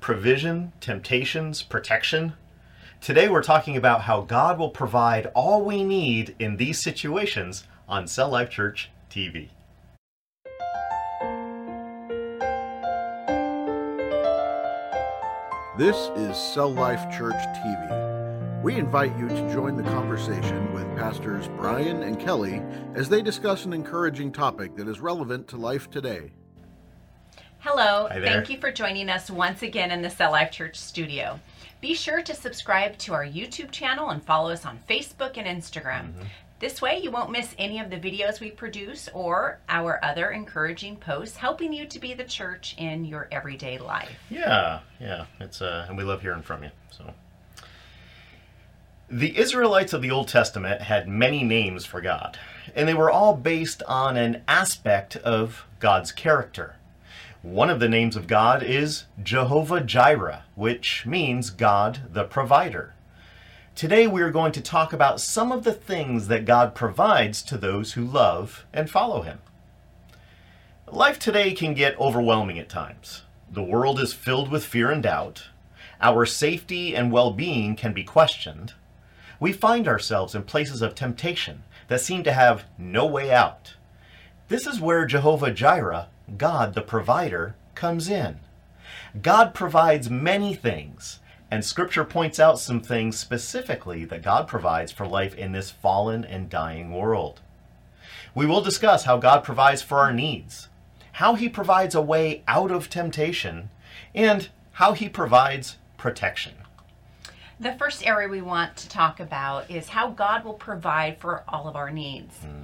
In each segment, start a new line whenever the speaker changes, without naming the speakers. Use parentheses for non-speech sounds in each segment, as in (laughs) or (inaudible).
provision, temptations, protection. Today we're talking about how God will provide all we need in these situations on Cell Life Church TV.
This is Cell Life Church TV. We invite you to join the conversation with Pastors Brian and Kelly as they discuss an encouraging topic that is relevant to life today.
Hello, thank you for joining us once again in the Cell Life Church studio. Be sure to subscribe to our YouTube channel and follow us on Facebook and Instagram.
Mm-hmm.
This way, you won't miss any of the videos we produce or our other encouraging posts, helping you to be the church in your everyday life.
Yeah, yeah, it's uh, and we love hearing from you. So, the Israelites of the Old Testament had many names for God, and they were all based on an aspect of God's character. One of the names of God is Jehovah Jireh, which means God the provider. Today we are going to talk about some of the things that God provides to those who love and follow Him. Life today can get overwhelming at times. The world is filled with fear and doubt. Our safety and well being can be questioned. We find ourselves in places of temptation that seem to have no way out. This is where Jehovah Jireh, God the provider, comes in. God provides many things, and Scripture points out some things specifically that God provides for life in this fallen and dying world. We will discuss how God provides for our needs, how He provides a way out of temptation, and how He provides protection.
The first area we want to talk about is how God will provide for all of our needs. Hmm.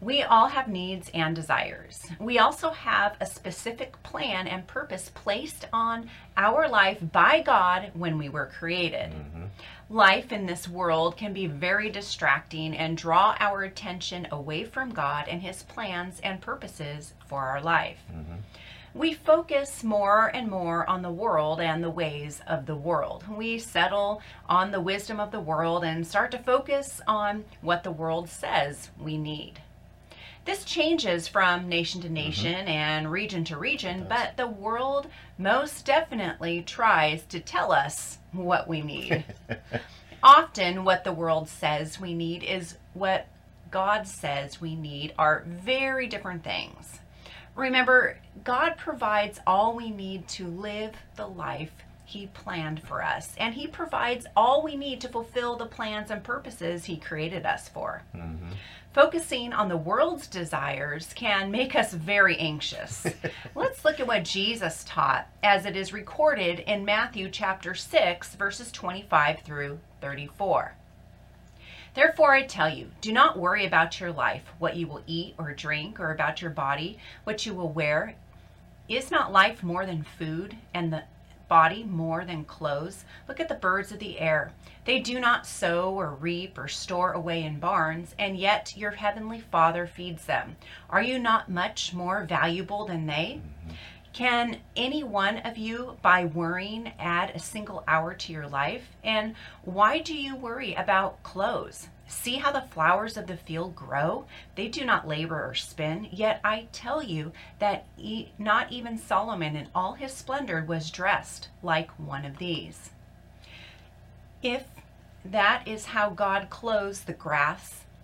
We all have needs and desires. We also have a specific plan and purpose placed on our life by God when we were created. Mm-hmm. Life in this world can be very distracting and draw our attention away from God and His plans and purposes for our life. Mm-hmm. We focus more and more on the world and the ways of the world. We settle on the wisdom of the world and start to focus on what the world says we need. This changes from nation to mm-hmm. nation and region to region, but the world most definitely tries to tell us what we need. (laughs) Often, what the world says we need is what God says we need are very different things. Remember, God provides all we need to live the life He planned for us, and He provides all we need to fulfill the plans and purposes He created us for. Mm-hmm. Focusing on the world's desires can make us very anxious. (laughs) Let's look at what Jesus taught as it is recorded in Matthew chapter 6, verses 25 through 34. Therefore, I tell you, do not worry about your life, what you will eat or drink, or about your body, what you will wear. Is not life more than food, and the body more than clothes? Look at the birds of the air. They do not sow or reap or store away in barns, and yet your heavenly Father feeds them. Are you not much more valuable than they? Mm-hmm. Can any one of you, by worrying, add a single hour to your life? And why do you worry about clothes? See how the flowers of the field grow? They do not labor or spin. Yet I tell you that e- not even Solomon in all his splendor was dressed like one of these. If that is how God clothes the grass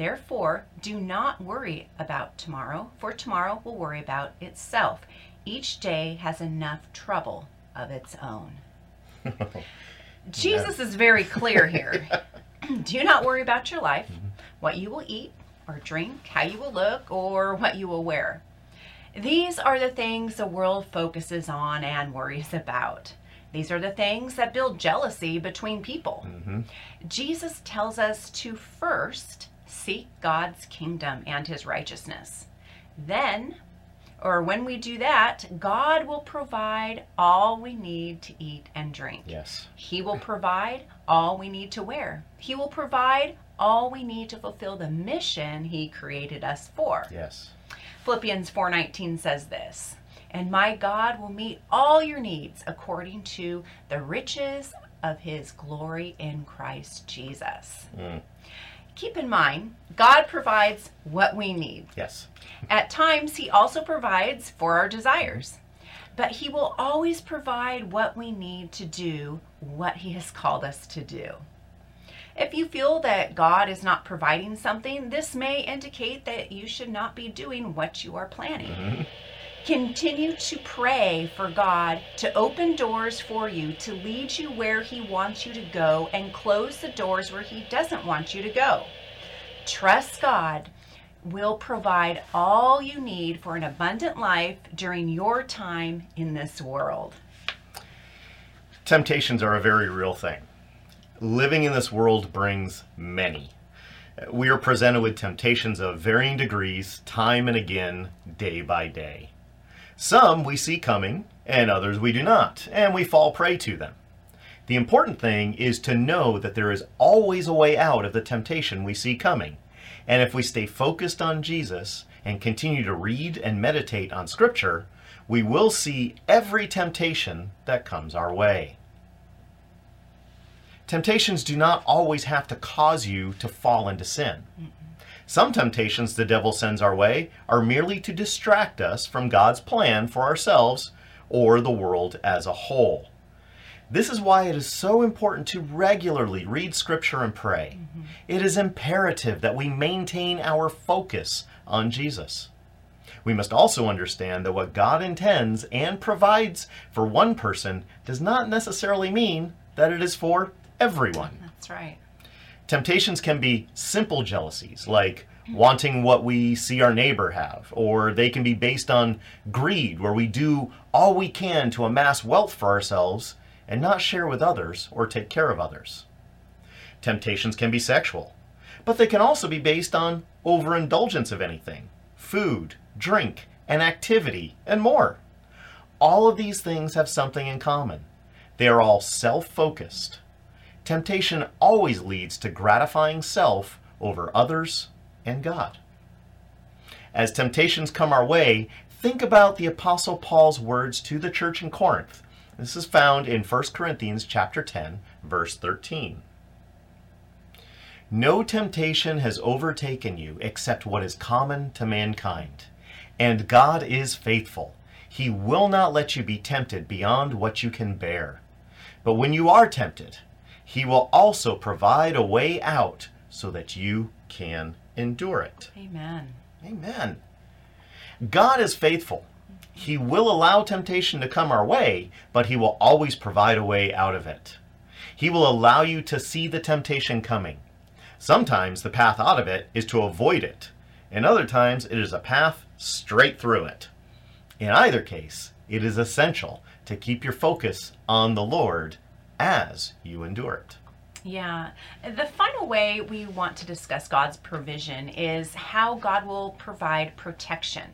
Therefore, do not worry about tomorrow, for tomorrow will worry about itself. Each day has enough trouble of its own. (laughs) Jesus is very clear here. (laughs) do not worry about your life, what you will eat or drink, how you will look, or what you will wear. These are the things the world focuses on and worries about. These are the things that build jealousy between people. Mm-hmm. Jesus tells us to first seek God's kingdom and his righteousness. Then, or when we do that, God will provide all we need to eat and drink.
Yes.
He will provide all we need to wear. He will provide all we need to fulfill the mission he created us for.
Yes.
Philippians 4:19 says this, "And my God will meet all your needs according to the riches of his glory in Christ Jesus."
Mm.
Keep in mind, God provides what we need.
Yes.
At times, He also provides for our desires, but He will always provide what we need to do what He has called us to do. If you feel that God is not providing something, this may indicate that you should not be doing what you are planning. Mm-hmm. Continue to pray for God to open doors for you, to lead you where He wants you to go, and close the doors where He doesn't want you to go. Trust God will provide all you need for an abundant life during your time in this world.
Temptations are a very real thing. Living in this world brings many. We are presented with temptations of varying degrees, time and again, day by day. Some we see coming, and others we do not, and we fall prey to them. The important thing is to know that there is always a way out of the temptation we see coming. And if we stay focused on Jesus and continue to read and meditate on Scripture, we will see every temptation that comes our way. Temptations do not always have to cause you to fall into sin. Some temptations the devil sends our way are merely to distract us from God's plan for ourselves or the world as a whole. This is why it is so important to regularly read Scripture and pray. Mm-hmm. It is imperative that we maintain our focus on Jesus. We must also understand that what God intends and provides for one person does not necessarily mean that it is for everyone.
That's right.
Temptations can be simple jealousies, like wanting what we see our neighbor have, or they can be based on greed, where we do all we can to amass wealth for ourselves and not share with others or take care of others. Temptations can be sexual, but they can also be based on overindulgence of anything food, drink, and activity, and more. All of these things have something in common they are all self focused. Temptation always leads to gratifying self over others and God. As temptations come our way, think about the apostle Paul's words to the church in Corinth. This is found in 1 Corinthians chapter 10, verse 13. No temptation has overtaken you except what is common to mankind. And God is faithful. He will not let you be tempted beyond what you can bear. But when you are tempted, He will also provide a way out so that you can endure it.
Amen.
Amen. God is faithful. He will allow temptation to come our way, but He will always provide a way out of it. He will allow you to see the temptation coming. Sometimes the path out of it is to avoid it, and other times it is a path straight through it. In either case, it is essential to keep your focus on the Lord as you endure it.
Yeah. The final way we want to discuss God's provision is how God will provide protection.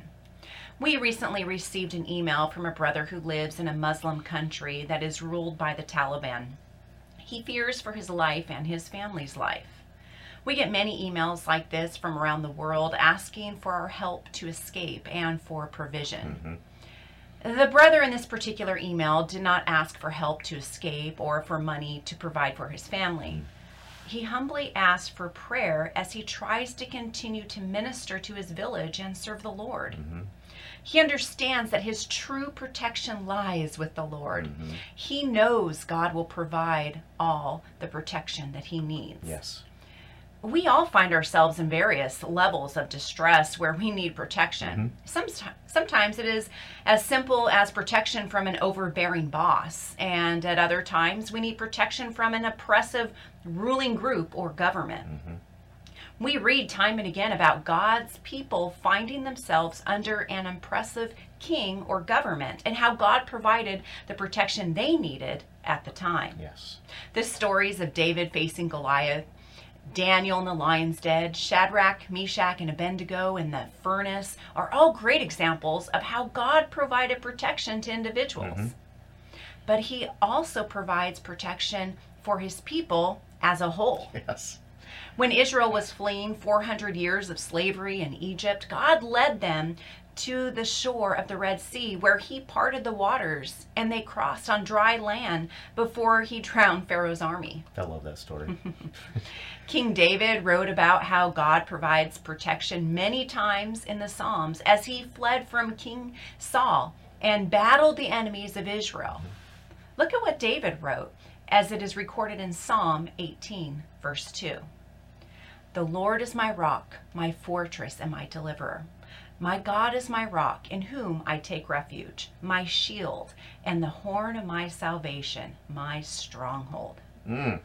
We recently received an email from a brother who lives in a Muslim country that is ruled by the Taliban. He fears for his life and his family's life. We get many emails like this from around the world asking for our help to escape and for provision. Mm-hmm. The brother in this particular email did not ask for help to escape or for money to provide for his family. Hmm. He humbly asked for prayer as he tries to continue to minister to his village and serve the Lord. Mm-hmm. He understands that his true protection lies with the Lord. Mm-hmm. He knows God will provide all the protection that he needs.
Yes.
We all find ourselves in various levels of distress where we need protection. Mm-hmm. Some, sometimes it is as simple as protection from an overbearing boss, and at other times we need protection from an oppressive ruling group or government. Mm-hmm. We read time and again about God's people finding themselves under an oppressive king or government and how God provided the protection they needed at the time.
Yes.
The stories of David facing Goliath Daniel in the lion's den, Shadrach, Meshach, and Abednego in the furnace are all great examples of how God provided protection to individuals. Mm-hmm. But he also provides protection for his people as a whole.
Yes.
When Israel was fleeing 400 years of slavery in Egypt, God led them to the shore of the Red Sea where he parted the waters and they crossed on dry land before he drowned Pharaoh's army.
I love that story. (laughs)
King David wrote about how God provides protection many times in the Psalms as he fled from King Saul and battled the enemies of Israel. Look at what David wrote as it is recorded in Psalm 18, verse 2. The Lord is my rock, my fortress, and my deliverer. My God is my rock, in whom I take refuge, my shield, and the horn of my salvation, my stronghold.
Mm.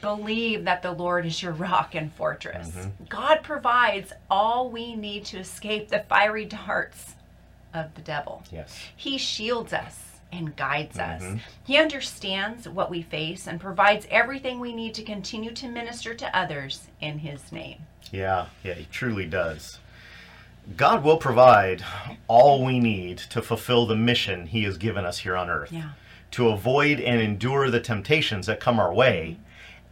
Believe that the Lord is your rock and fortress. God provides all we need to escape the fiery darts of the devil.
Yes.
He shields us and guides us. He understands what we face and provides everything we need to continue to minister to others in His name.
Yeah, yeah, he truly does. God will provide all we need to fulfill the mission he has given us here on earth.
Yeah.
To avoid and endure the temptations that come our way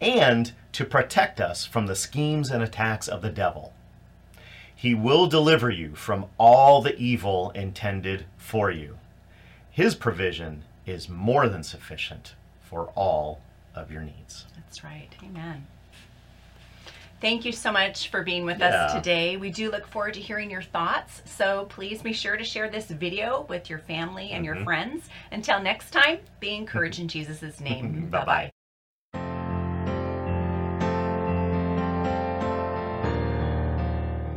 and to protect us from the schemes and attacks of the devil. He will deliver you from all the evil intended for you. His provision is more than sufficient for all of your needs.
That's right. Amen. Thank you so much for being with
Yeah.
us today. We do look forward to hearing your thoughts. So please be sure to share this video with your family and your mm-hmm. friends. Until next time, be encouraged in Jesus' name. (laughs)
Bye-bye.
bye.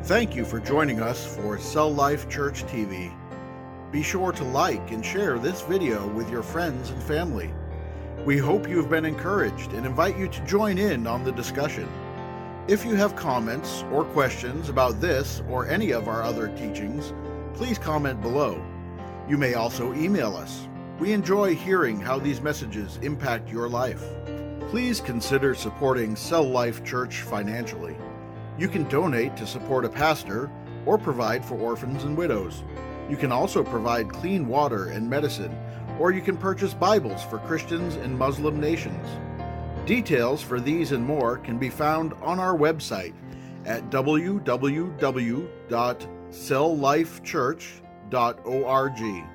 Thank you for joining us for Cell Life Church TV. Be sure to like and share this video with your friends and family. We hope you have been encouraged and invite you to join in on the discussion. If you have comments or questions about this or any of our other teachings, please comment below. You may also email us. We enjoy hearing how these messages impact your life. Please consider supporting Cell Life Church financially. You can donate to support a pastor or provide for orphans and widows. You can also provide clean water and medicine, or you can purchase Bibles for Christians in Muslim nations. Details for these and more can be found on our website at www.celllifechurch.org.